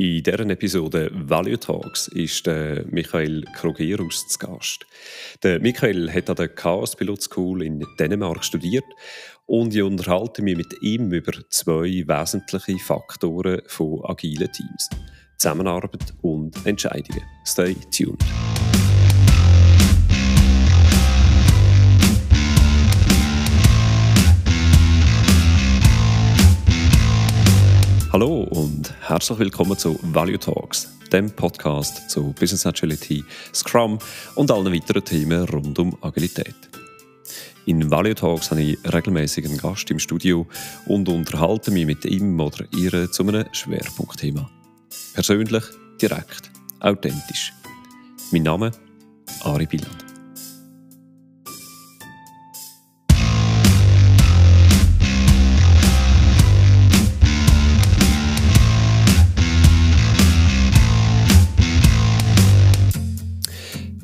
In dieser Episode Value Talks ist der Michael Krogerus zu Gast. Der Michael hat an der Chaos Pilot School in Dänemark studiert und ich unterhalte mich mit ihm über zwei wesentliche Faktoren von agilen Teams: Zusammenarbeit und Entscheidungen. Stay tuned. Herzlich willkommen zu Value Talks, dem Podcast zu Business Agility, Scrum und allen weiteren Themen rund um Agilität. In Value Talks habe ich regelmäßig einen Gast im Studio und unterhalte mich mit ihm oder ihr zu einem Schwerpunktthema. Persönlich, direkt, authentisch. Mein Name Ari Billand.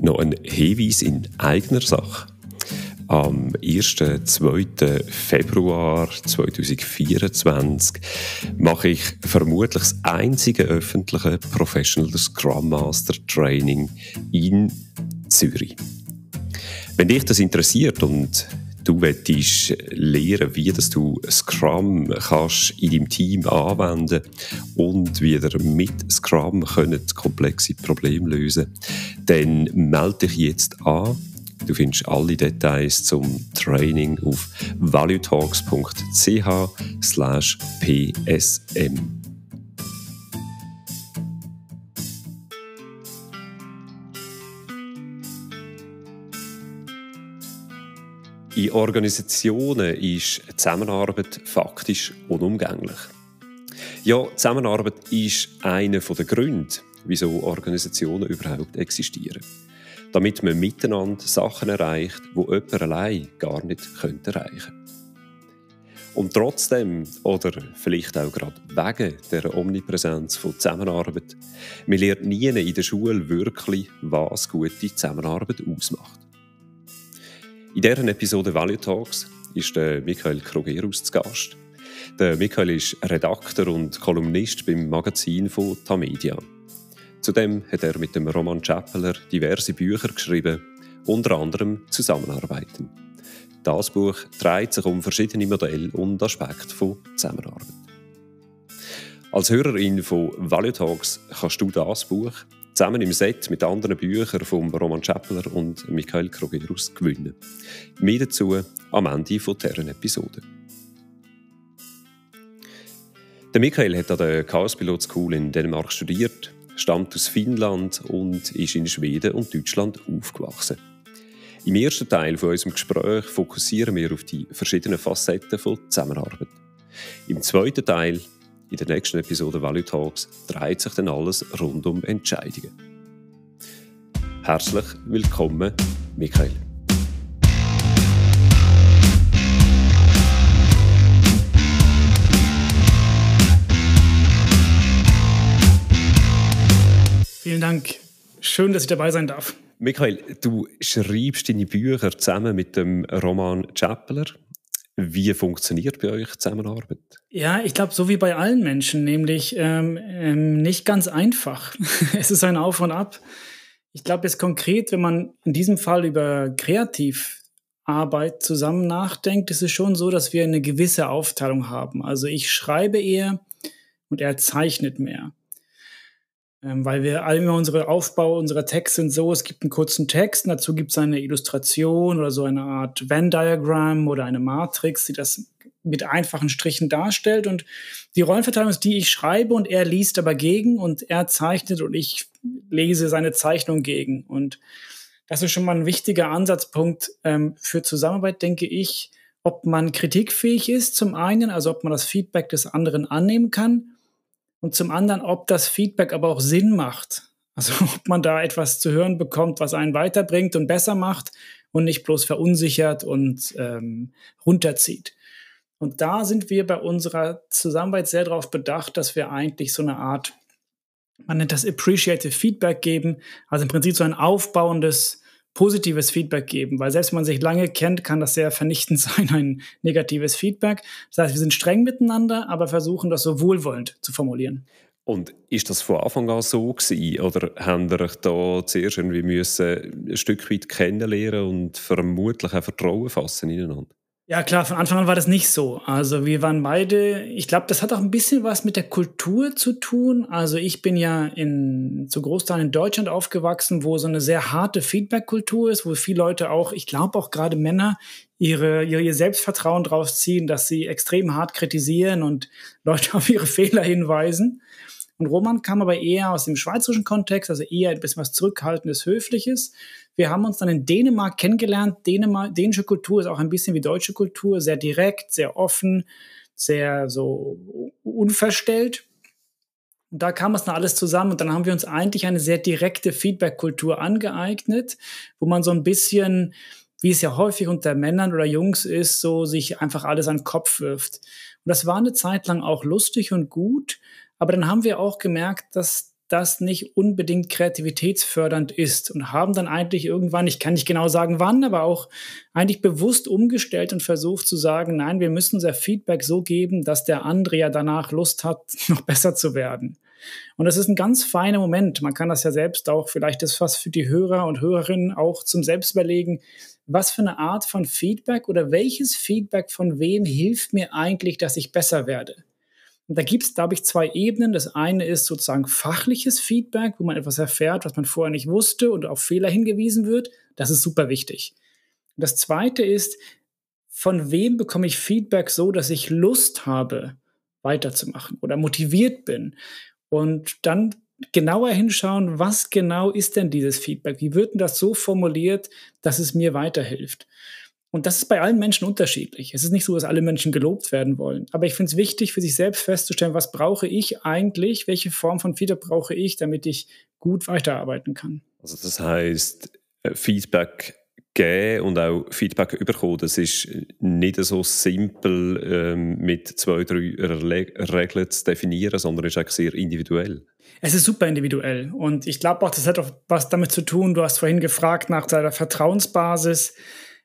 Noch ein Hinweis in eigener Sache. Am 1. 2. Februar 2024 mache ich vermutlich das einzige öffentliche Professional Scrum Master Training in Zürich. Wenn dich das interessiert und du willst lernen, wie dass du Scrum kannst in deinem Team anwenden und wie ihr mit Scrum könnt komplexe Probleme lösen dann melde dich jetzt an. Du findest alle Details zum Training auf valuetalks.ch slash psm. In Organisationen ist Zusammenarbeit faktisch unumgänglich. Ja, Zusammenarbeit ist einer der Gründe, wieso Organisationen überhaupt existieren. Damit man miteinander Sachen erreicht, wo jemand allein gar nicht könnte erreichen Und trotzdem, oder vielleicht auch gerade wegen der Omnipräsenz von Zusammenarbeit, man lernt nie in der Schule wirklich, was gute Zusammenarbeit ausmacht. In dieser Episode Value Talks ist Michael Krogerus zu Gast. Michael ist Redakteur und Kolumnist beim Magazin von Tamedia. Zudem hat er mit dem Roman Chappeler diverse Bücher geschrieben, unter anderem Zusammenarbeiten. Das Buch dreht sich um verschiedene Modelle und Aspekte von Zusammenarbeit. Als Hörerin von Value Talks kannst du das Buch zusammen im Set mit anderen Büchern von Roman Chappeler und Michael Krogerus gewinnen. Mehr dazu am Ende dieser Episode. Der Michael hat an der Chaos Pilot School in Dänemark studiert, stammt aus Finnland und ist in Schweden und Deutschland aufgewachsen. Im ersten Teil von unserem Gespräch fokussieren wir auf die verschiedenen Facetten von Zusammenarbeit. Im zweiten Teil in der nächsten Episode Value Talks dreht sich dann alles rund um Entscheidungen. Herzlich willkommen, Michael. Vielen Dank. Schön, dass ich dabei sein darf. Michael, du schreibst deine Bücher zusammen mit dem Roman Chappeler. Wie funktioniert bei euch Zusammenarbeit? Ja, ich glaube, so wie bei allen Menschen, nämlich ähm, ähm, nicht ganz einfach. es ist ein Auf und Ab. Ich glaube jetzt konkret, wenn man in diesem Fall über Kreativarbeit zusammen nachdenkt, ist es schon so, dass wir eine gewisse Aufteilung haben. Also ich schreibe eher und er zeichnet mehr. Ähm, weil wir all immer unsere Aufbau unserer Texte sind so, es gibt einen kurzen Text, und dazu gibt es eine Illustration oder so eine Art Venn-Diagramm oder eine Matrix, die das mit einfachen Strichen darstellt. Und die Rollenverteilung ist die, ich schreibe und er liest aber gegen und er zeichnet und ich lese seine Zeichnung gegen. Und das ist schon mal ein wichtiger Ansatzpunkt ähm, für Zusammenarbeit, denke ich, ob man kritikfähig ist zum einen, also ob man das Feedback des anderen annehmen kann und zum anderen, ob das Feedback aber auch Sinn macht. Also ob man da etwas zu hören bekommt, was einen weiterbringt und besser macht und nicht bloß verunsichert und ähm, runterzieht. Und da sind wir bei unserer Zusammenarbeit sehr darauf bedacht, dass wir eigentlich so eine Art, man nennt das Appreciative Feedback geben, also im Prinzip so ein aufbauendes positives Feedback geben, weil selbst wenn man sich lange kennt, kann das sehr vernichtend sein, ein negatives Feedback. Das heißt, wir sind streng miteinander, aber versuchen das so wohlwollend zu formulieren. Und ist das von Anfang an so gewesen? Oder haben ihr euch da zuerst irgendwie müssen ein Stück weit kennenlernen und vermutlich auch Vertrauen fassen ineinander? Ja, klar, von Anfang an war das nicht so. Also wir waren beide, ich glaube, das hat auch ein bisschen was mit der Kultur zu tun. Also ich bin ja in, zu Großteil in Deutschland aufgewachsen, wo so eine sehr harte Feedback-Kultur ist, wo viele Leute auch, ich glaube auch gerade Männer, ihre, ihre, ihr Selbstvertrauen draus ziehen, dass sie extrem hart kritisieren und Leute auf ihre Fehler hinweisen. Und Roman kam aber eher aus dem schweizerischen Kontext, also eher ein bisschen was Zurückhaltendes, Höfliches. Wir haben uns dann in Dänemark kennengelernt. Dänemark, dänische Kultur ist auch ein bisschen wie deutsche Kultur, sehr direkt, sehr offen, sehr so unverstellt. Und da kam es dann alles zusammen und dann haben wir uns eigentlich eine sehr direkte Feedback-Kultur angeeignet, wo man so ein bisschen, wie es ja häufig unter Männern oder Jungs ist, so sich einfach alles an den Kopf wirft. Und das war eine Zeit lang auch lustig und gut. Aber dann haben wir auch gemerkt, dass das nicht unbedingt kreativitätsfördernd ist und haben dann eigentlich irgendwann, ich kann nicht genau sagen wann, aber auch eigentlich bewusst umgestellt und versucht zu sagen, nein, wir müssen unser Feedback so geben, dass der andere ja danach Lust hat, noch besser zu werden. Und das ist ein ganz feiner Moment. Man kann das ja selbst auch, vielleicht ist fast für die Hörer und Hörerinnen auch zum Selbstüberlegen, was für eine Art von Feedback oder welches Feedback von wem hilft mir eigentlich, dass ich besser werde. Und da gibt es, glaube ich, zwei Ebenen. Das eine ist sozusagen fachliches Feedback, wo man etwas erfährt, was man vorher nicht wusste und auf Fehler hingewiesen wird. Das ist super wichtig. Und das zweite ist, von wem bekomme ich Feedback so, dass ich Lust habe, weiterzumachen oder motiviert bin. Und dann genauer hinschauen, was genau ist denn dieses Feedback? Wie wird denn das so formuliert, dass es mir weiterhilft? Und das ist bei allen Menschen unterschiedlich. Es ist nicht so, dass alle Menschen gelobt werden wollen. Aber ich finde es wichtig, für sich selbst festzustellen, was brauche ich eigentlich, welche Form von Feedback brauche ich, damit ich gut weiterarbeiten kann. Also das heißt, äh, Feedback geben und auch Feedback bekommen, das ist nicht so simpel ähm, mit zwei, drei Regeln zu definieren, sondern ist auch sehr individuell. Es ist super individuell und ich glaube auch, das hat auch was damit zu tun, du hast vorhin gefragt nach deiner Vertrauensbasis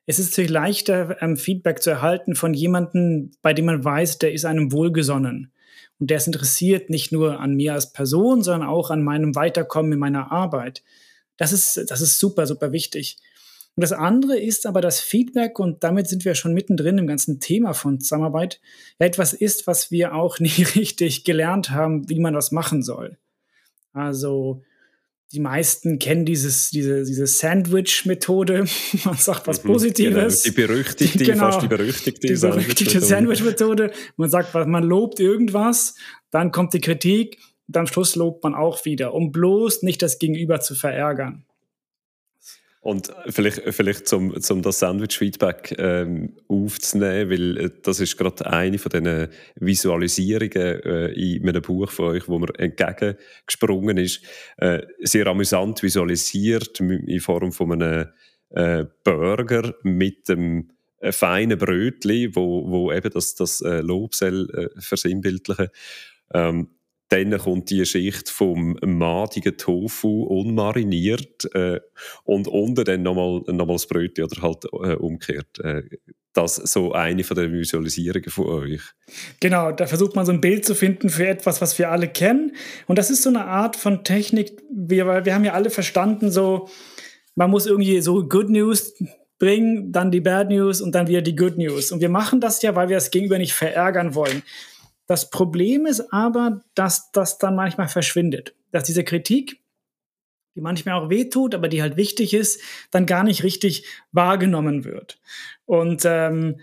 es ist natürlich leichter, ähm, Feedback zu erhalten von jemandem, bei dem man weiß, der ist einem wohlgesonnen. Und der ist interessiert nicht nur an mir als Person, sondern auch an meinem Weiterkommen in meiner Arbeit. Das ist, das ist super, super wichtig. Und das andere ist aber das Feedback, und damit sind wir schon mittendrin im ganzen Thema von Zusammenarbeit, etwas ist, was wir auch nie richtig gelernt haben, wie man das machen soll. Also die meisten kennen dieses, diese, diese Sandwich-Methode. Man sagt was mhm, Positives. Genau, die berüchtigte, genau, fast die berüchtigte, die berüchtigte Sandwich-Methode. Man sagt, man lobt irgendwas, dann kommt die Kritik, und am Schluss lobt man auch wieder, um bloß nicht das Gegenüber zu verärgern. Und vielleicht, vielleicht zum, zum das Sandwich-Feedback ähm, aufzunehmen, weil äh, das ist gerade eine von diesen Visualisierungen äh, in einem Buch von euch, wo mir entgegengesprungen ist, äh, sehr amüsant visualisiert in Form von einem äh, Burger mit dem äh, feinen Brötchen, wo, wo eben das, das Lob soll, versinnbildlichen. Ähm, dann kommt die Schicht vom madigen Tofu unmariniert äh, und unten dann nochmal noch das Brötchen oder halt äh, umgekehrt. Äh, das so eine von den Visualisierungen von euch. Genau, da versucht man so ein Bild zu finden für etwas, was wir alle kennen. Und das ist so eine Art von Technik, wir, wir haben ja alle verstanden, so man muss irgendwie so Good News bringen, dann die Bad News und dann wieder die Good News. Und wir machen das ja, weil wir das Gegenüber nicht verärgern wollen. Das Problem ist aber, dass das dann manchmal verschwindet. Dass diese Kritik, die manchmal auch wehtut, aber die halt wichtig ist, dann gar nicht richtig wahrgenommen wird. Und ähm,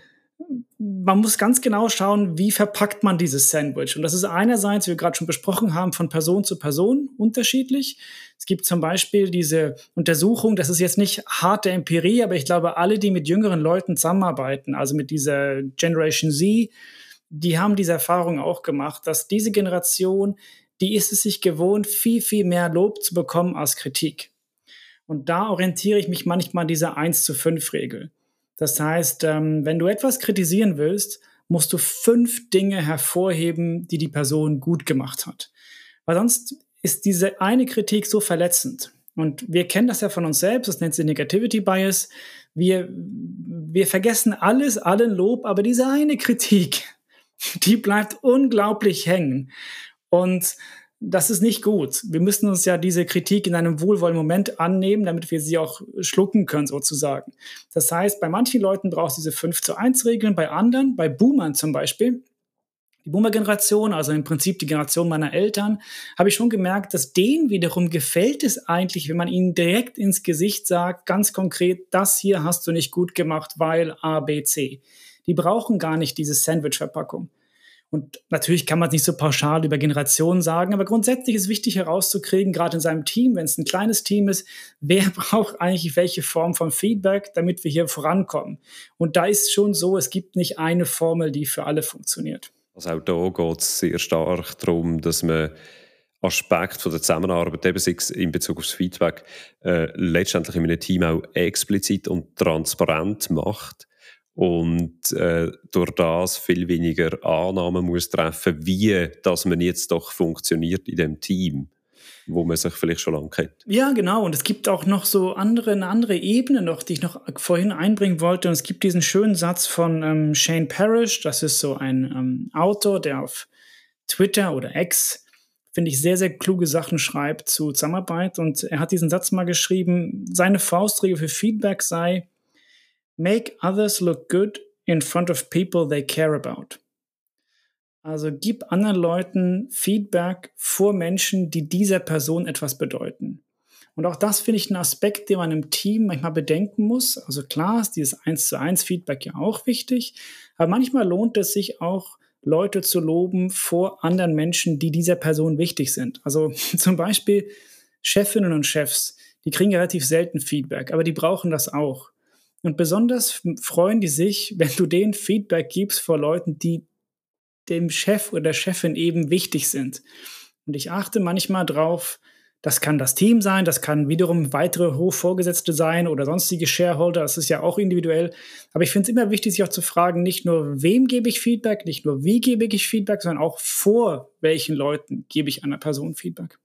man muss ganz genau schauen, wie verpackt man dieses Sandwich. Und das ist einerseits, wie wir gerade schon besprochen haben, von Person zu Person unterschiedlich. Es gibt zum Beispiel diese Untersuchung, das ist jetzt nicht harte Empirie, aber ich glaube, alle, die mit jüngeren Leuten zusammenarbeiten, also mit dieser Generation Z, die haben diese Erfahrung auch gemacht, dass diese Generation, die ist es sich gewohnt, viel, viel mehr Lob zu bekommen als Kritik. Und da orientiere ich mich manchmal an dieser 1 zu 5 Regel. Das heißt, ähm, wenn du etwas kritisieren willst, musst du fünf Dinge hervorheben, die die Person gut gemacht hat. Weil sonst ist diese eine Kritik so verletzend. Und wir kennen das ja von uns selbst, das nennt sich Negativity Bias. Wir, wir vergessen alles, allen Lob, aber diese eine Kritik, die bleibt unglaublich hängen. Und das ist nicht gut. Wir müssen uns ja diese Kritik in einem wohlwollenden Moment annehmen, damit wir sie auch schlucken können, sozusagen. Das heißt, bei manchen Leuten braucht es diese 5 zu 1 Regeln, bei anderen, bei Boomern zum Beispiel, die Boomer-Generation, also im Prinzip die Generation meiner Eltern, habe ich schon gemerkt, dass denen wiederum gefällt es eigentlich, wenn man ihnen direkt ins Gesicht sagt, ganz konkret, das hier hast du nicht gut gemacht, weil A, B, C. Die brauchen gar nicht diese Sandwich-Verpackung. Und natürlich kann man es nicht so pauschal über Generationen sagen, aber grundsätzlich ist wichtig herauszukriegen, gerade in seinem Team, wenn es ein kleines Team ist, wer braucht eigentlich welche Form von Feedback, damit wir hier vorankommen. Und da ist schon so, es gibt nicht eine Formel, die für alle funktioniert. Also auch da geht es sehr stark darum, dass man Aspekt von der Zusammenarbeit, eben in Bezug aufs Feedback, äh, letztendlich in einem Team auch explizit und transparent macht und äh, durch das viel weniger Annahmen muss treffen, wie dass man jetzt doch funktioniert in dem Team, wo man sich vielleicht schon lange kennt. Ja, genau. Und es gibt auch noch so andere, eine andere Ebene noch, die ich noch vorhin einbringen wollte. Und es gibt diesen schönen Satz von ähm, Shane Parrish. Das ist so ein ähm, Autor, der auf Twitter oder X finde ich, sehr, sehr kluge Sachen schreibt zu Zusammenarbeit. Und er hat diesen Satz mal geschrieben, seine Faustregel für Feedback sei, Make others look good in front of people they care about. Also gib anderen Leuten Feedback vor Menschen, die dieser Person etwas bedeuten. Und auch das finde ich ein Aspekt, den man im Team manchmal bedenken muss. Also klar ist dieses 1 zu 1 Feedback ja auch wichtig, aber manchmal lohnt es sich auch, Leute zu loben vor anderen Menschen, die dieser Person wichtig sind. Also zum Beispiel Chefinnen und Chefs, die kriegen relativ selten Feedback, aber die brauchen das auch. Und besonders freuen die sich, wenn du denen Feedback gibst vor Leuten, die dem Chef oder der Chefin eben wichtig sind. Und ich achte manchmal drauf, das kann das Team sein, das kann wiederum weitere Hochvorgesetzte sein oder sonstige Shareholder, das ist ja auch individuell. Aber ich finde es immer wichtig, sich auch zu fragen, nicht nur wem gebe ich Feedback, nicht nur wie gebe ich Feedback, sondern auch vor welchen Leuten gebe ich einer Person Feedback.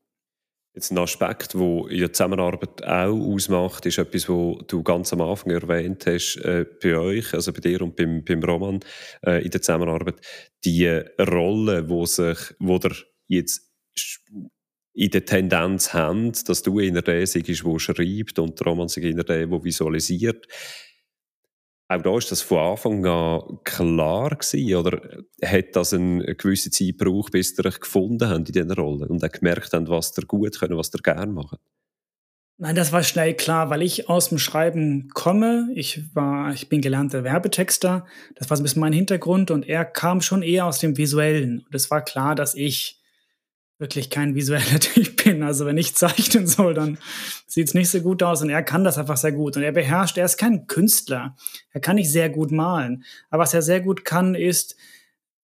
Jetzt ein Aspekt, der in der Zusammenarbeit auch ausmacht, ist etwas, was du ganz am Anfang erwähnt hast, äh, bei euch, also bei dir und beim, beim Roman äh, in der Zusammenarbeit, die Rolle, wo sich, wo der jetzt in der Tendenz haben, dass du in der bist, der schreibt und der Roman in der der, der visualisiert. Auch da ist das von Anfang an klar gewesen, oder hat das eine gewisse Zeit gebraucht, bis ihr euch gefunden habt in dieser Rolle und auch gemerkt habt, was ihr gut können, was ihr gerne macht? Nein, das war schnell klar, weil ich aus dem Schreiben komme. Ich war, ich bin gelernter Werbetexter. Das war so ein bisschen mein Hintergrund und er kam schon eher aus dem Visuellen. Und es war klar, dass ich wirklich kein visueller Typ bin. Also wenn ich zeichnen soll, dann sieht es nicht so gut aus. Und er kann das einfach sehr gut. Und er beherrscht, er ist kein Künstler. Er kann nicht sehr gut malen. Aber was er sehr gut kann, ist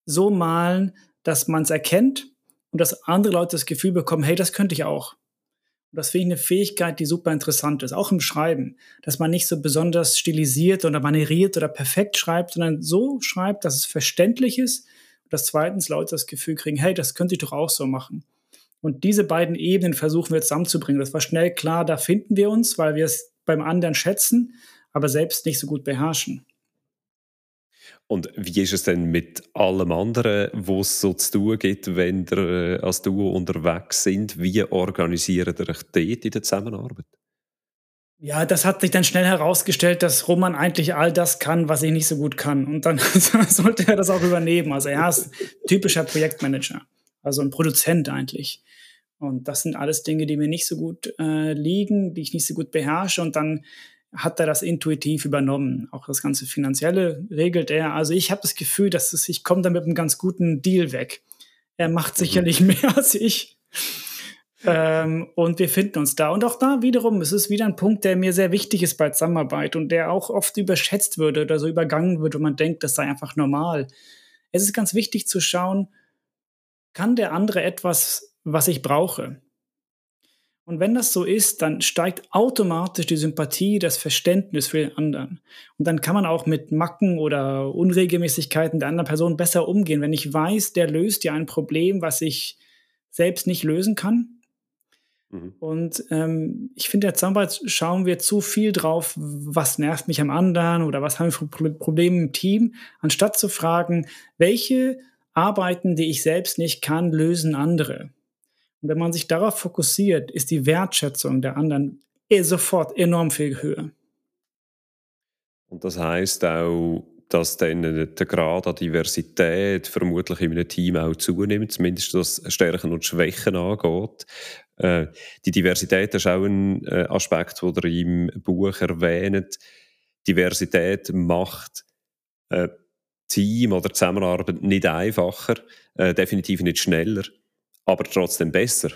so malen, dass man es erkennt und dass andere Leute das Gefühl bekommen, hey, das könnte ich auch. Und das finde ich eine Fähigkeit, die super interessant ist, auch im Schreiben, dass man nicht so besonders stilisiert oder manieriert oder perfekt schreibt, sondern so schreibt, dass es verständlich ist dass zweitens Leute das Gefühl kriegen, hey, das könnte ich doch auch so machen. Und diese beiden Ebenen versuchen wir zusammenzubringen. Das war schnell klar, da finden wir uns, weil wir es beim anderen schätzen, aber selbst nicht so gut beherrschen. Und wie ist es denn mit allem anderen, wo es so zu tun gibt, wenn ihr äh, als Duo unterwegs sind? Wie organisiert ihr euch dort in der Zusammenarbeit? Ja, das hat sich dann schnell herausgestellt, dass Roman eigentlich all das kann, was ich nicht so gut kann. Und dann sollte er das auch übernehmen. Also er ist typischer Projektmanager, also ein Produzent eigentlich. Und das sind alles Dinge, die mir nicht so gut äh, liegen, die ich nicht so gut beherrsche. Und dann hat er das intuitiv übernommen. Auch das ganze Finanzielle regelt er. Also ich habe das Gefühl, dass es, ich komme da mit einem ganz guten Deal weg. Er macht mhm. sicherlich mehr als ich. Ähm, und wir finden uns da. Und auch da wiederum, es ist wieder ein Punkt, der mir sehr wichtig ist bei Zusammenarbeit und der auch oft überschätzt würde oder so übergangen wird, wenn man denkt, das sei einfach normal. Es ist ganz wichtig zu schauen, kann der andere etwas, was ich brauche? Und wenn das so ist, dann steigt automatisch die Sympathie, das Verständnis für den anderen. Und dann kann man auch mit Macken oder Unregelmäßigkeiten der anderen Person besser umgehen. Wenn ich weiß, der löst ja ein Problem, was ich selbst nicht lösen kann, Mhm. Und ähm, ich finde, in der Zusammenarbeit schauen wir zu viel drauf, was nervt mich am anderen oder was haben wir für Probleme im Team, anstatt zu fragen, welche Arbeiten, die ich selbst nicht kann, lösen andere. Und wenn man sich darauf fokussiert, ist die Wertschätzung der anderen eh sofort enorm viel höher. Und das heißt auch, dass dann der Grad an Diversität vermutlich in einem Team auch zunimmt, zumindest was Stärken und Schwächen angeht. Äh, die Diversität ist auch ein äh, Aspekt, den ihr im Buch erwähnt. Diversität macht äh, Team oder Zusammenarbeit nicht einfacher, definitiv nicht schneller, aber trotzdem besser.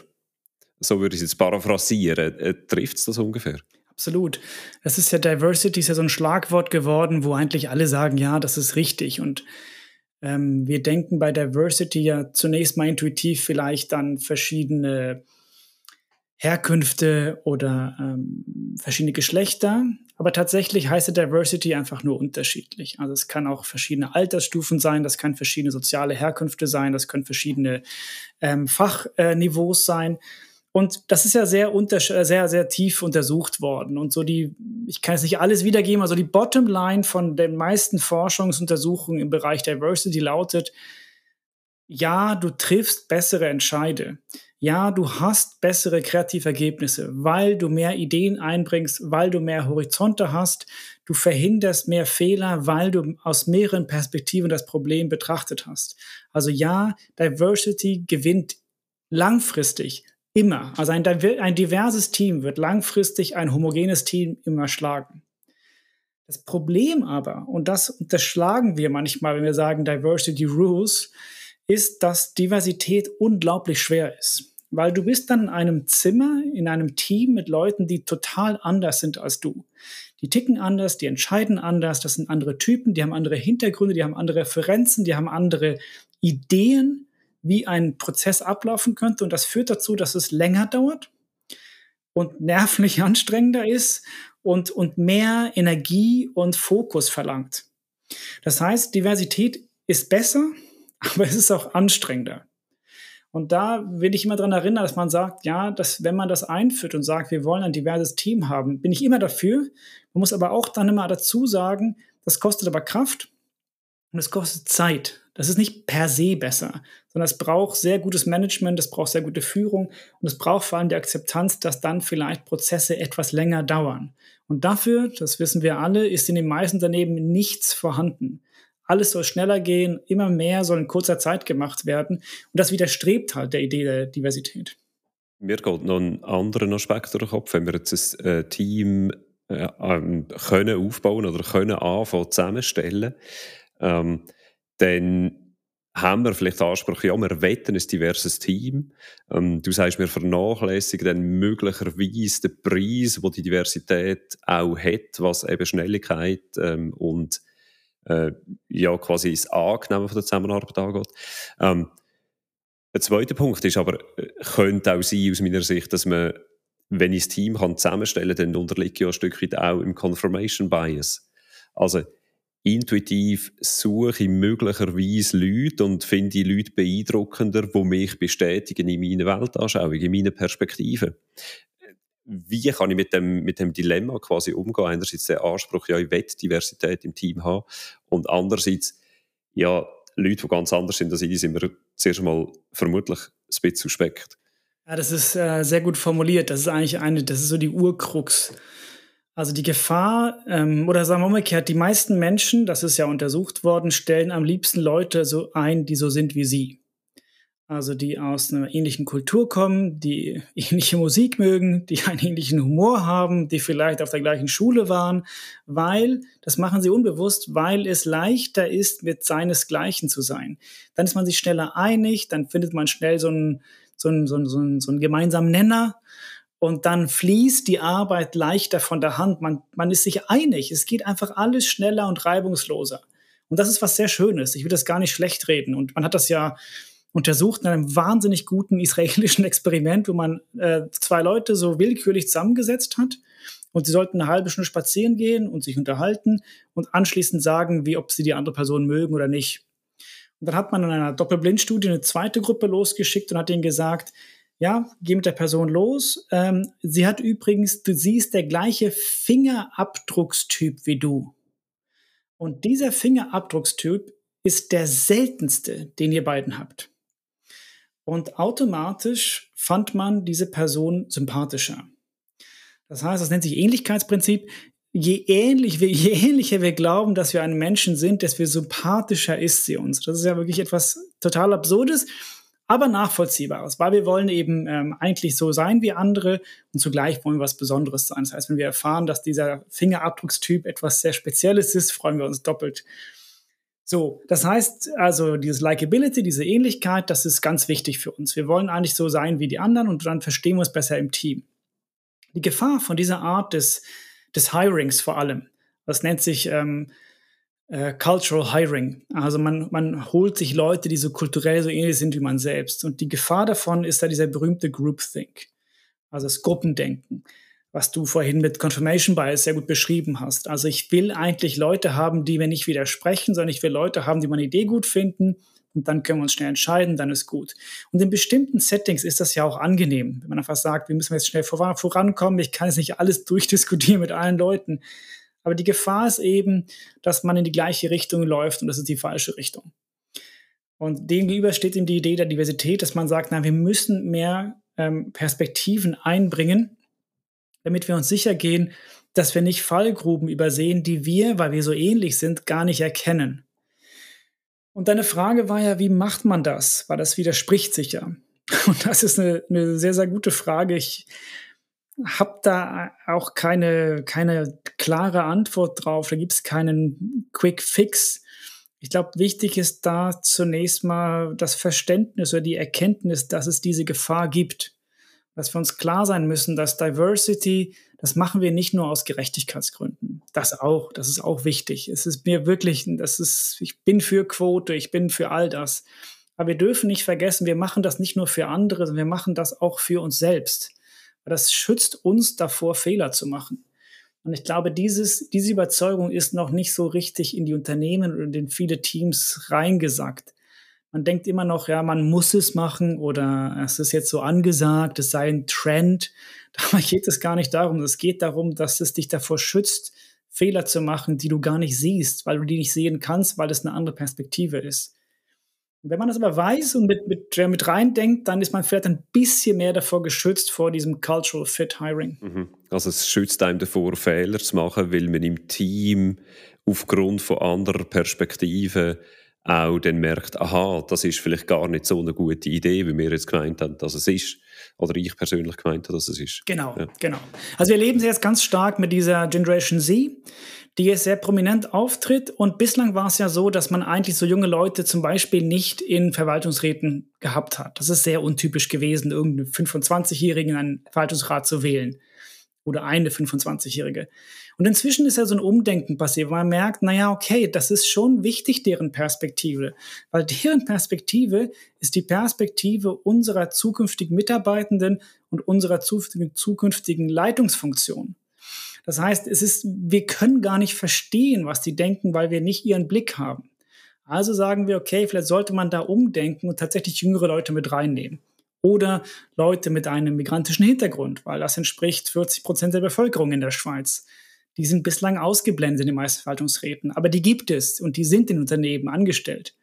So würde ich es jetzt paraphrasieren. Trifft es das ungefähr? Absolut. Es ist ja Diversity ist ja so ein Schlagwort geworden, wo eigentlich alle sagen, ja, das ist richtig. Und ähm, wir denken bei Diversity ja zunächst mal intuitiv vielleicht an verschiedene Herkünfte oder ähm, verschiedene Geschlechter. Aber tatsächlich heißt Diversity einfach nur unterschiedlich. Also es kann auch verschiedene Altersstufen sein, das kann verschiedene soziale Herkünfte sein, das können verschiedene ähm, Fachniveaus sein. Und das ist ja sehr, unter, sehr, sehr tief untersucht worden. Und so die, ich kann jetzt nicht alles wiedergeben, also die Bottomline von den meisten Forschungsuntersuchungen im Bereich Diversity lautet, ja, du triffst bessere Entscheide. Ja, du hast bessere kreative Ergebnisse, weil du mehr Ideen einbringst, weil du mehr Horizonte hast. Du verhinderst mehr Fehler, weil du aus mehreren Perspektiven das Problem betrachtet hast. Also ja, Diversity gewinnt langfristig Immer. Also ein, ein diverses Team wird langfristig ein homogenes Team immer schlagen. Das Problem aber, und das unterschlagen wir manchmal, wenn wir sagen Diversity Rules, ist, dass Diversität unglaublich schwer ist. Weil du bist dann in einem Zimmer, in einem Team mit Leuten, die total anders sind als du. Die ticken anders, die entscheiden anders, das sind andere Typen, die haben andere Hintergründe, die haben andere Referenzen, die haben andere Ideen wie ein Prozess ablaufen könnte. Und das führt dazu, dass es länger dauert und nervlich anstrengender ist und, und mehr Energie und Fokus verlangt. Das heißt, Diversität ist besser, aber es ist auch anstrengender. Und da will ich immer daran erinnern, dass man sagt, ja, dass wenn man das einführt und sagt, wir wollen ein diverses Team haben, bin ich immer dafür. Man muss aber auch dann immer dazu sagen, das kostet aber Kraft und es kostet Zeit. Das ist nicht per se besser, sondern es braucht sehr gutes Management, es braucht sehr gute Führung und es braucht vor allem die Akzeptanz, dass dann vielleicht Prozesse etwas länger dauern. Und dafür, das wissen wir alle, ist in den meisten Unternehmen nichts vorhanden. Alles soll schneller gehen, immer mehr soll in kurzer Zeit gemacht werden und das widerstrebt halt der Idee der Diversität. Mir geht noch ein anderer Aspekt durch den Kopf, wenn wir jetzt ein äh, Team äh, ähm, können aufbauen oder können anfangen zusammenstellen. Ähm, dann haben wir vielleicht den Anspruch, ja, wir wetten ein diverses Team. Ähm, du sagst, wir vernachlässigen dann möglicherweise den Preis, wo die Diversität auch hat, was eben Schnelligkeit ähm, und äh, ja, quasi das Angenehmen von der Zusammenarbeit angeht. Ähm, ein zweiter Punkt ist aber, äh, könnte auch sein, aus meiner Sicht, dass man, wenn ich das Team kann zusammenstellen kann, dann unterliegt ja ein Stück weit auch im Confirmation Bias. Also, intuitiv suche ich möglicherweise Leute und finde Leute beeindruckender, die mich bestätigen in meiner Weltanschauung, in meiner Perspektive. Wie kann ich mit dem, mit dem Dilemma quasi umgehen? Einerseits der Anspruch, ja, ich will Diversität im Team haben und andererseits, ja, Leute, die ganz anders sind als ich, sind mir zuerst einmal vermutlich ein bisschen suspekt. Ja, das ist äh, sehr gut formuliert. Das ist eigentlich eine, das ist so die Urkrux also die Gefahr, ähm, oder sagen wir umgekehrt, die meisten Menschen, das ist ja untersucht worden, stellen am liebsten Leute so ein, die so sind wie sie. Also die aus einer ähnlichen Kultur kommen, die ähnliche Musik mögen, die einen ähnlichen Humor haben, die vielleicht auf der gleichen Schule waren, weil, das machen sie unbewusst, weil es leichter ist, mit seinesgleichen zu sein. Dann ist man sich schneller einig, dann findet man schnell so einen, so einen, so einen, so einen gemeinsamen Nenner und dann fließt die Arbeit leichter von der Hand. Man, man ist sich einig. Es geht einfach alles schneller und reibungsloser. Und das ist was sehr Schönes. Ich will das gar nicht schlecht reden. Und man hat das ja untersucht in einem wahnsinnig guten israelischen Experiment, wo man äh, zwei Leute so willkürlich zusammengesetzt hat. Und sie sollten eine halbe Stunde spazieren gehen und sich unterhalten und anschließend sagen, wie ob sie die andere Person mögen oder nicht. Und dann hat man in einer Doppelblindstudie eine zweite Gruppe losgeschickt und hat ihnen gesagt, ja, geh mit der Person los. Ähm, sie hat übrigens, du siehst, der gleiche Fingerabdruckstyp wie du. Und dieser Fingerabdruckstyp ist der seltenste, den ihr beiden habt. Und automatisch fand man diese Person sympathischer. Das heißt, das nennt sich Ähnlichkeitsprinzip. Je, ähnlich, je ähnlicher wir glauben, dass wir einen Menschen sind, desto sympathischer ist sie uns. Das ist ja wirklich etwas total Absurdes, aber Nachvollziehbares, weil wir wollen eben ähm, eigentlich so sein wie andere und zugleich wollen wir was Besonderes sein. Das heißt, wenn wir erfahren, dass dieser Fingerabdruckstyp etwas sehr Spezielles ist, freuen wir uns doppelt. So, das heißt also, dieses Likability, diese Ähnlichkeit, das ist ganz wichtig für uns. Wir wollen eigentlich so sein wie die anderen und dann verstehen wir uns besser im Team. Die Gefahr von dieser Art des, des Hirings vor allem, das nennt sich ähm, äh, Cultural Hiring. Also man, man holt sich Leute, die so kulturell so ähnlich sind wie man selbst. Und die Gefahr davon ist da dieser berühmte Groupthink, also das Gruppendenken, was du vorhin mit Confirmation Bias sehr gut beschrieben hast. Also ich will eigentlich Leute haben, die mir nicht widersprechen, sondern ich will Leute haben, die meine Idee gut finden und dann können wir uns schnell entscheiden, dann ist gut. Und in bestimmten Settings ist das ja auch angenehm, wenn man einfach sagt, wir müssen jetzt schnell vorankommen, ich kann jetzt nicht alles durchdiskutieren mit allen Leuten. Aber die Gefahr ist eben, dass man in die gleiche Richtung läuft und das ist die falsche Richtung. Und demgegenüber steht eben die Idee der Diversität, dass man sagt, na, wir müssen mehr ähm, Perspektiven einbringen, damit wir uns sicher gehen, dass wir nicht Fallgruben übersehen, die wir, weil wir so ähnlich sind, gar nicht erkennen. Und deine Frage war ja, wie macht man das? Weil das widerspricht sich ja. Und das ist eine, eine sehr, sehr gute Frage. Ich habe da auch keine, keine klare Antwort drauf. Da gibt es keinen Quick Fix. Ich glaube, wichtig ist da zunächst mal das Verständnis oder die Erkenntnis, dass es diese Gefahr gibt. Dass wir uns klar sein müssen, dass Diversity das machen wir nicht nur aus Gerechtigkeitsgründen. Das auch, das ist auch wichtig. Es ist mir wirklich, das ist, ich bin für Quote, ich bin für all das. Aber wir dürfen nicht vergessen, wir machen das nicht nur für andere, sondern wir machen das auch für uns selbst. Das schützt uns davor, Fehler zu machen. Und ich glaube, dieses, diese Überzeugung ist noch nicht so richtig in die Unternehmen und in viele Teams reingesagt. Man denkt immer noch, ja, man muss es machen oder es ist jetzt so angesagt, es sei ein Trend. Dabei geht es gar nicht darum. Es geht darum, dass es dich davor schützt, Fehler zu machen, die du gar nicht siehst, weil du die nicht sehen kannst, weil es eine andere Perspektive ist. Wenn man das aber weiß und mit, mit, mit reindenkt, dann ist man vielleicht ein bisschen mehr davor geschützt vor diesem Cultural Fit Hiring. Mhm. Also es schützt einem davor, Fehler zu machen, weil man im Team aufgrund von anderer Perspektiven auch dann merkt, aha, das ist vielleicht gar nicht so eine gute Idee, wie wir jetzt gemeint haben, dass es ist. Oder ich persönlich gemeint habe, dass es ist. Genau, ja. genau. Also wir leben jetzt ganz stark mit dieser Generation Z, die jetzt sehr prominent auftritt. Und bislang war es ja so, dass man eigentlich so junge Leute zum Beispiel nicht in Verwaltungsräten gehabt hat. Das ist sehr untypisch gewesen, irgendeinen 25-Jährigen in einen Verwaltungsrat zu wählen. Oder eine 25-Jährige. Und inzwischen ist ja so ein Umdenken passiert, wo man merkt, naja, okay, das ist schon wichtig, deren Perspektive. Weil deren Perspektive ist die Perspektive unserer zukünftigen Mitarbeitenden und unserer zukünftigen Leitungsfunktion. Das heißt, es ist, wir können gar nicht verstehen, was die denken, weil wir nicht ihren Blick haben. Also sagen wir, okay, vielleicht sollte man da umdenken und tatsächlich jüngere Leute mit reinnehmen. Oder Leute mit einem migrantischen Hintergrund, weil das entspricht 40 Prozent der Bevölkerung in der Schweiz. Die sind bislang ausgeblendet in den meisten Verwaltungsräten, aber die gibt es und die sind in Unternehmen angestellt.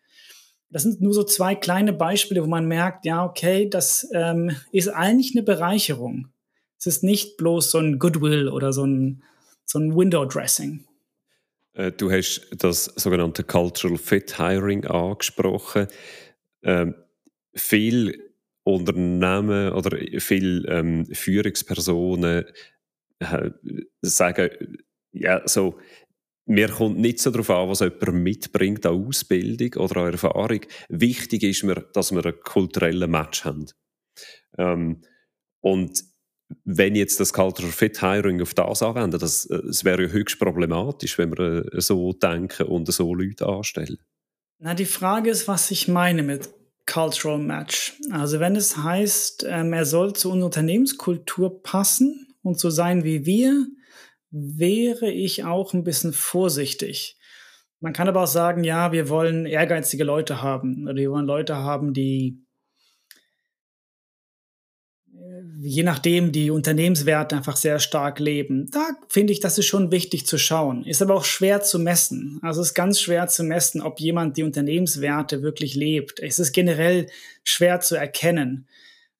Das sind nur so zwei kleine Beispiele, wo man merkt, ja, okay, das ähm, ist eigentlich eine Bereicherung. Es ist nicht bloß so ein Goodwill oder so ein, so ein Window-Dressing. Äh, du hast das sogenannte Cultural Fit Hiring angesprochen. Ähm, viele Unternehmen oder viele ähm, Führungspersonen äh, sagen, ja, so, mir kommt nicht so darauf an, was jemand mitbringt an Ausbildung oder an Erfahrung. Wichtig ist mir, dass wir einen kulturellen Match haben. Ähm, und wenn jetzt das Cultural Fit Hiring auf das anwenden, das, das wäre ja höchst problematisch, wenn wir äh, so denken und so Leute anstellen. Na, die Frage ist, was ich meine mit Cultural Match. Also wenn es heißt, ähm, er soll zu unserer Unternehmenskultur passen, und so sein wie wir, wäre ich auch ein bisschen vorsichtig. Man kann aber auch sagen, ja, wir wollen ehrgeizige Leute haben oder wir wollen Leute haben, die äh, je nachdem die Unternehmenswerte einfach sehr stark leben. Da finde ich, das ist schon wichtig zu schauen. Ist aber auch schwer zu messen. Also es ist ganz schwer zu messen, ob jemand die Unternehmenswerte wirklich lebt. Es ist generell schwer zu erkennen.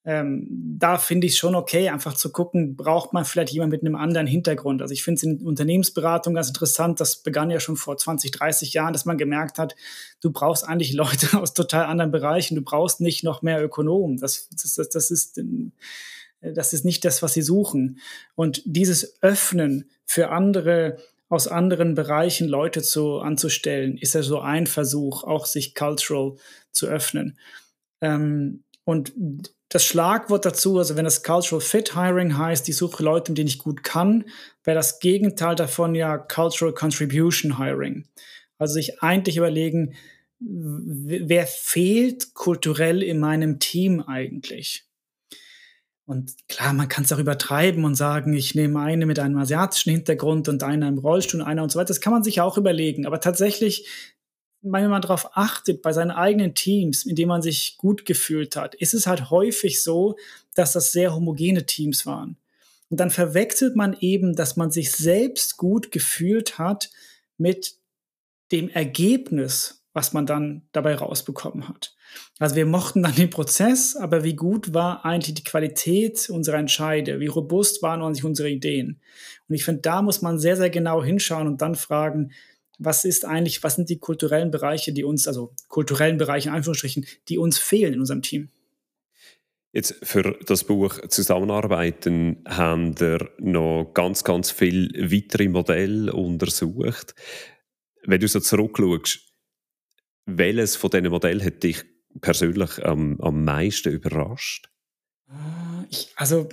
Ähm, da finde ich schon okay, einfach zu gucken, braucht man vielleicht jemand mit einem anderen Hintergrund. Also ich finde es in Unternehmensberatung ganz interessant, das begann ja schon vor 20, 30 Jahren, dass man gemerkt hat, du brauchst eigentlich Leute aus total anderen Bereichen, du brauchst nicht noch mehr Ökonomen. Das, das, das, das ist das ist nicht das, was sie suchen. Und dieses Öffnen für andere aus anderen Bereichen Leute zu anzustellen, ist ja so ein Versuch, auch sich cultural zu öffnen. Ähm, und das Schlagwort dazu, also wenn das Cultural Fit Hiring heißt, ich suche Leute, denen ich gut kann, wäre das Gegenteil davon ja Cultural Contribution Hiring. Also sich eigentlich überlegen, wer fehlt kulturell in meinem Team eigentlich? Und klar, man kann es auch übertreiben und sagen, ich nehme eine mit einem asiatischen Hintergrund und einer im Rollstuhl und einer und so weiter. Das kann man sich auch überlegen. Aber tatsächlich wenn man darauf achtet, bei seinen eigenen Teams, in denen man sich gut gefühlt hat, ist es halt häufig so, dass das sehr homogene Teams waren. Und dann verwechselt man eben, dass man sich selbst gut gefühlt hat mit dem Ergebnis, was man dann dabei rausbekommen hat. Also wir mochten dann den Prozess, aber wie gut war eigentlich die Qualität unserer Entscheide? Wie robust waren eigentlich unsere Ideen? Und ich finde, da muss man sehr, sehr genau hinschauen und dann fragen, was ist eigentlich, was sind die kulturellen Bereiche, die uns, also kulturellen Bereiche in Anführungsstrichen, die uns fehlen in unserem Team? Jetzt für das Buch Zusammenarbeiten haben wir noch ganz, ganz viel weitere Modelle untersucht. Wenn du so zurückschaust, welches von diesen Modellen hat dich persönlich am, am meisten überrascht? Ah, ich, also,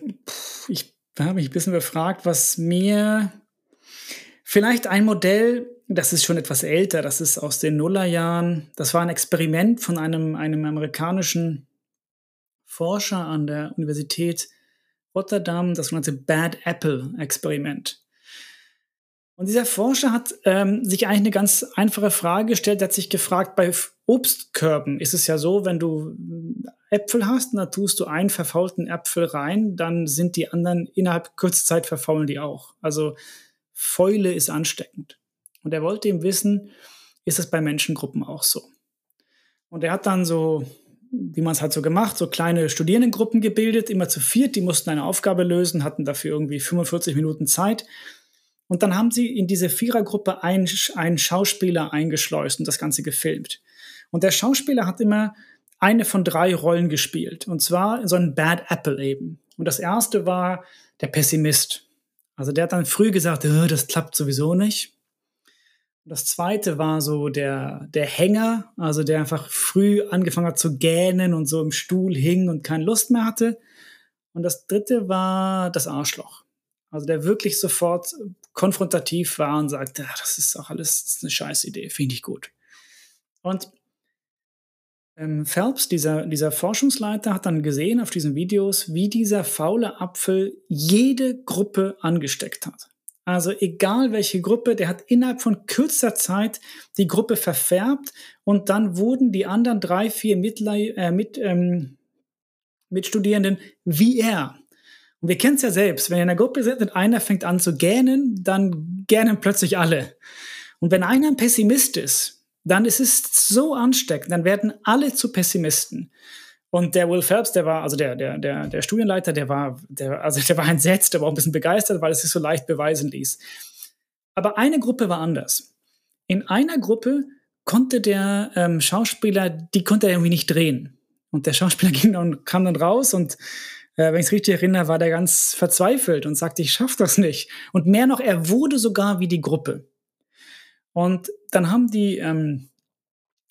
ich habe mich ein bisschen befragt, was mir vielleicht ein Modell, das ist schon etwas älter, das ist aus den Nullerjahren. Das war ein Experiment von einem, einem amerikanischen Forscher an der Universität Rotterdam, das sogenannte Bad Apple Experiment. Und dieser Forscher hat ähm, sich eigentlich eine ganz einfache Frage gestellt. Er hat sich gefragt, bei Obstkörben ist es ja so, wenn du Äpfel hast, da tust du einen verfaulten Äpfel rein, dann sind die anderen innerhalb kurzer Zeit verfaulen die auch. Also Fäule ist ansteckend. Und er wollte eben wissen, ist es bei Menschengruppen auch so? Und er hat dann so, wie man es halt so gemacht, so kleine Studierendengruppen gebildet, immer zu viert, die mussten eine Aufgabe lösen, hatten dafür irgendwie 45 Minuten Zeit. Und dann haben sie in diese Vierergruppe einen, einen Schauspieler eingeschleust und das Ganze gefilmt. Und der Schauspieler hat immer eine von drei Rollen gespielt. Und zwar so ein Bad Apple eben. Und das erste war der Pessimist. Also der hat dann früh gesagt, äh, das klappt sowieso nicht. Das zweite war so der, der Hänger, also der einfach früh angefangen hat zu gähnen und so im Stuhl hing und keine Lust mehr hatte. Und das dritte war das Arschloch. Also der wirklich sofort konfrontativ war und sagte, ja, das ist doch alles das ist eine scheiß Idee, finde ich gut. Und ähm, Phelps, dieser, dieser Forschungsleiter, hat dann gesehen auf diesen Videos, wie dieser faule Apfel jede Gruppe angesteckt hat. Also egal welche Gruppe, der hat innerhalb von kürzester Zeit die Gruppe verfärbt und dann wurden die anderen drei, vier Mitlei äh, mit, ähm, Mitstudierenden wie er. Und wir kennen es ja selbst, wenn ihr in einer Gruppe seid und einer fängt an zu gähnen, dann gähnen plötzlich alle. Und wenn einer ein Pessimist ist, dann ist es so ansteckend, dann werden alle zu Pessimisten. Und der Will Phelps, der war, also der, der, der, der Studienleiter, der war, der, also der war entsetzt, war auch ein bisschen begeistert, weil es sich so leicht beweisen ließ. Aber eine Gruppe war anders. In einer Gruppe konnte der ähm, Schauspieler, die konnte er irgendwie nicht drehen. Und der Schauspieler ging dann, kam dann raus und äh, wenn ich es richtig erinnere, war der ganz verzweifelt und sagte, ich schaff das nicht. Und mehr noch, er wurde sogar wie die Gruppe. Und dann haben die, ähm,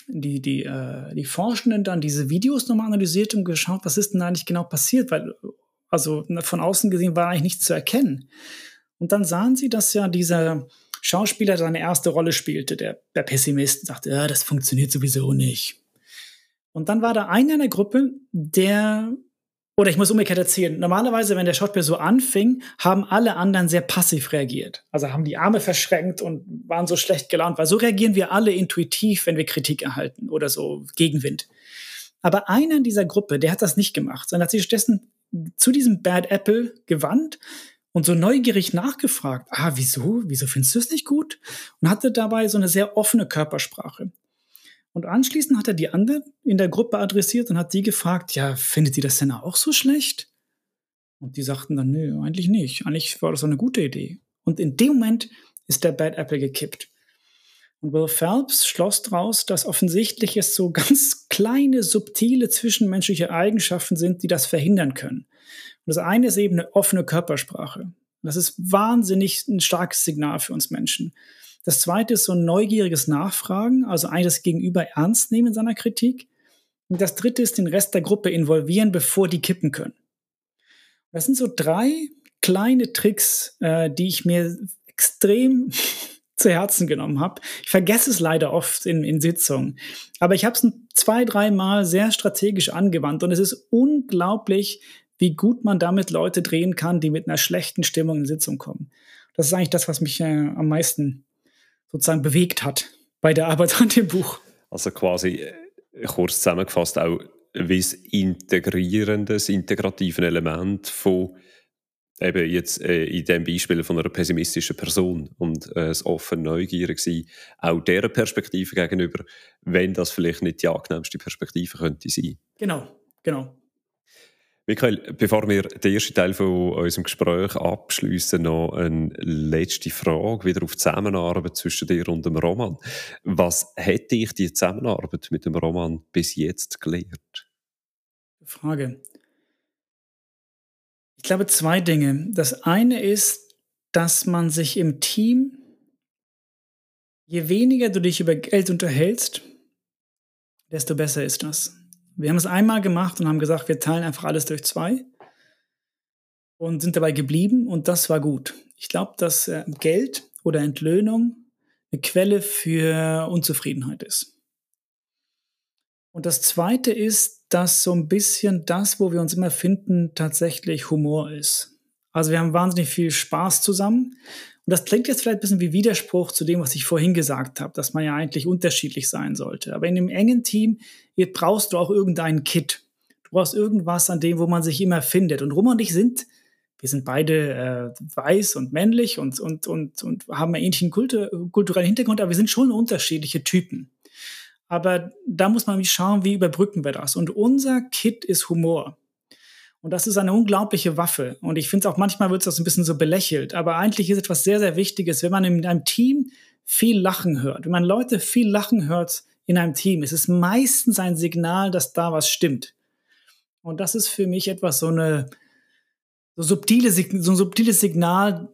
die, die, äh, die Forschenden dann diese Videos nochmal analysiert und geschaut, was ist denn eigentlich genau passiert, weil also von außen gesehen war eigentlich nichts zu erkennen. Und dann sahen sie, dass ja dieser Schauspieler seine erste Rolle spielte, der, der Pessimist, und sagte, ja, das funktioniert sowieso nicht. Und dann war da einer in der Gruppe, der oder ich muss umgekehrt erzählen. Normalerweise, wenn der Schauspieler so anfing, haben alle anderen sehr passiv reagiert. Also haben die Arme verschränkt und waren so schlecht gelaunt, weil so reagieren wir alle intuitiv, wenn wir Kritik erhalten oder so Gegenwind. Aber einer in dieser Gruppe, der hat das nicht gemacht, sondern hat sich stattdessen zu diesem Bad Apple gewandt und so neugierig nachgefragt, ah, wieso? Wieso findest du es nicht gut? Und hatte dabei so eine sehr offene Körpersprache. Und anschließend hat er die andere in der Gruppe adressiert und hat die gefragt, ja, findet ihr das denn auch so schlecht? Und die sagten dann, nö, eigentlich nicht. Eigentlich war das eine gute Idee. Und in dem Moment ist der Bad Apple gekippt. Und Will Phelps schloss daraus, dass offensichtlich es so ganz kleine, subtile zwischenmenschliche Eigenschaften sind, die das verhindern können. Und das eine ist eben eine offene Körpersprache. Das ist wahnsinnig ein starkes Signal für uns Menschen. Das zweite ist so ein neugieriges Nachfragen, also eigentlich das Gegenüber ernst nehmen in seiner Kritik. Und das dritte ist den Rest der Gruppe involvieren, bevor die kippen können. Das sind so drei kleine Tricks, äh, die ich mir extrem zu Herzen genommen habe. Ich vergesse es leider oft in, in Sitzungen, aber ich habe es zwei, dreimal sehr strategisch angewandt und es ist unglaublich, wie gut man damit Leute drehen kann, die mit einer schlechten Stimmung in Sitzung kommen. Das ist eigentlich das, was mich äh, am meisten sozusagen bewegt hat bei der Arbeit an dem Buch. Also quasi äh, kurz zusammengefasst auch wie das integrierende, das integrative Element von eben jetzt äh, in dem Beispiel von einer pessimistischen Person und äh, das offen neugierig sein, auch deren Perspektive gegenüber, wenn das vielleicht nicht die angenehmste Perspektive könnte sein. Genau, genau. Michael, bevor wir den ersten Teil von unserem Gespräch abschließen, noch eine letzte Frage wieder auf die Zusammenarbeit zwischen dir und dem Roman. Was hat dich die Zusammenarbeit mit dem Roman bis jetzt gelehrt? Frage. Ich glaube zwei Dinge. Das eine ist, dass man sich im Team, je weniger du dich über Geld unterhältst, desto besser ist das. Wir haben es einmal gemacht und haben gesagt, wir teilen einfach alles durch zwei und sind dabei geblieben und das war gut. Ich glaube, dass äh, Geld oder Entlöhnung eine Quelle für Unzufriedenheit ist. Und das Zweite ist, dass so ein bisschen das, wo wir uns immer finden, tatsächlich Humor ist. Also wir haben wahnsinnig viel Spaß zusammen und das klingt jetzt vielleicht ein bisschen wie Widerspruch zu dem, was ich vorhin gesagt habe, dass man ja eigentlich unterschiedlich sein sollte. Aber in einem engen Team brauchst du auch irgendeinen Kit. Du brauchst irgendwas an dem, wo man sich immer findet. Und Roman und ich sind, wir sind beide äh, weiß und männlich und, und, und, und haben einen ähnlichen Kultur, kulturellen Hintergrund, aber wir sind schon unterschiedliche Typen. Aber da muss man schauen, wie überbrücken wir das. Und unser Kit ist Humor. Und das ist eine unglaubliche Waffe. Und ich finde es auch manchmal wird es das ein bisschen so belächelt. Aber eigentlich ist etwas sehr, sehr Wichtiges, wenn man in einem Team viel Lachen hört. Wenn man Leute viel Lachen hört in einem Team, ist es meistens ein Signal, dass da was stimmt. Und das ist für mich etwas so eine so, subtile, so ein subtiles Signal,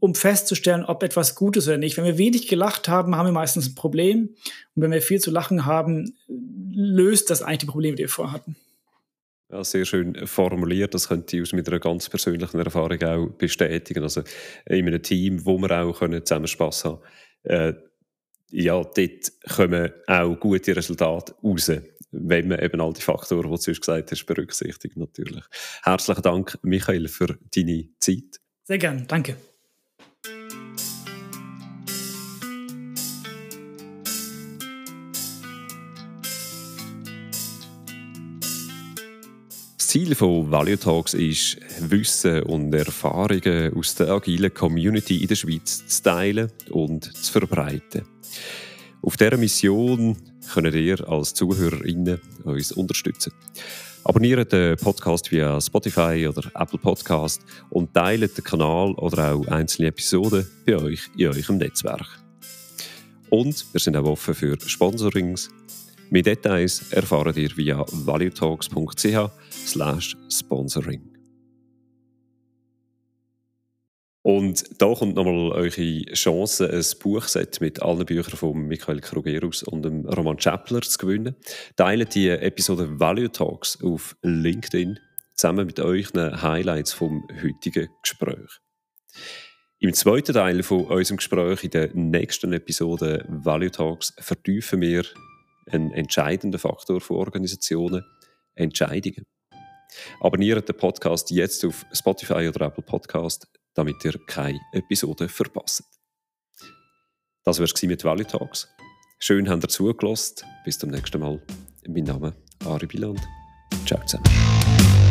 um festzustellen, ob etwas gut ist oder nicht. Wenn wir wenig gelacht haben, haben wir meistens ein Problem. Und wenn wir viel zu lachen haben, löst das eigentlich die Probleme, die wir vorhatten. Ja, sehr schön formuliert. Das könnte ich aus meiner ganz persönlichen Erfahrung auch bestätigen. Also in einem Team, wo wir auch können zusammen Spass haben äh, ja, dort kommen auch gute Resultate raus, wenn man eben all die Faktoren, die du zuerst gesagt hast, berücksichtigt natürlich. Herzlichen Dank, Michael, für deine Zeit. Sehr gern, danke. Ziel von Value Talks ist, Wissen und Erfahrungen aus der agilen Community in der Schweiz zu teilen und zu verbreiten. Auf dieser Mission könnt ihr als ZuhörerInnen uns unterstützen. Abonniert den Podcast via Spotify oder Apple Podcast und teilt den Kanal oder auch einzelne Episoden bei euch in eurem Netzwerk. Und wir sind auch offen für Sponsorings. Mehr Details erfahrt ihr via valuetalks.ch sponsoring. Und da kommt nochmal eure Chance, ein Buchset mit allen Büchern von Michael Krugerus und dem Roman Chappler zu gewinnen. Teilt die Episode Value Talks auf LinkedIn zusammen mit euren Highlights vom heutigen Gespräch. Im zweiten Teil von unserem Gespräch in der nächsten Episode Value Talks vertiefen wir einen entscheidenden Faktor von Organisationen, Entscheidungen. Abonniert den Podcast jetzt auf Spotify oder Apple Podcast, damit ihr keine Episode verpasst. Das war es mit Valley Talks. Schön, habt ihr zugelassen. Bis zum nächsten Mal. Mein Name ist Ari Biland. Ciao zusammen.